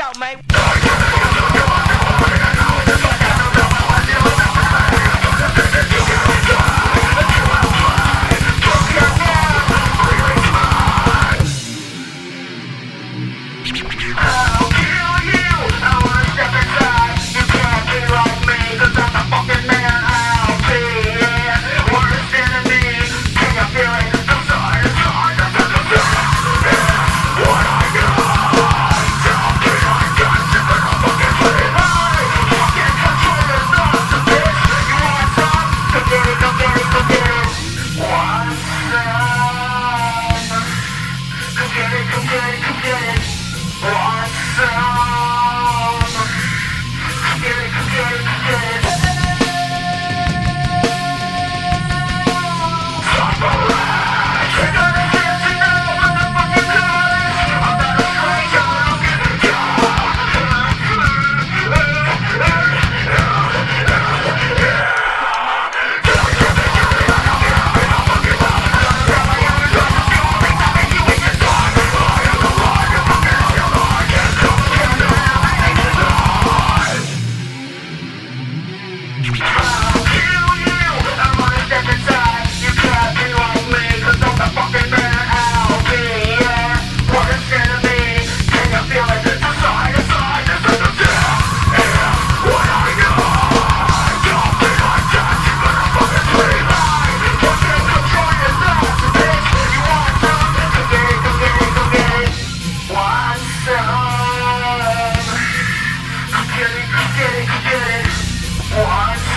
out, mate. Ah! get it, get it, get it. Oh, well,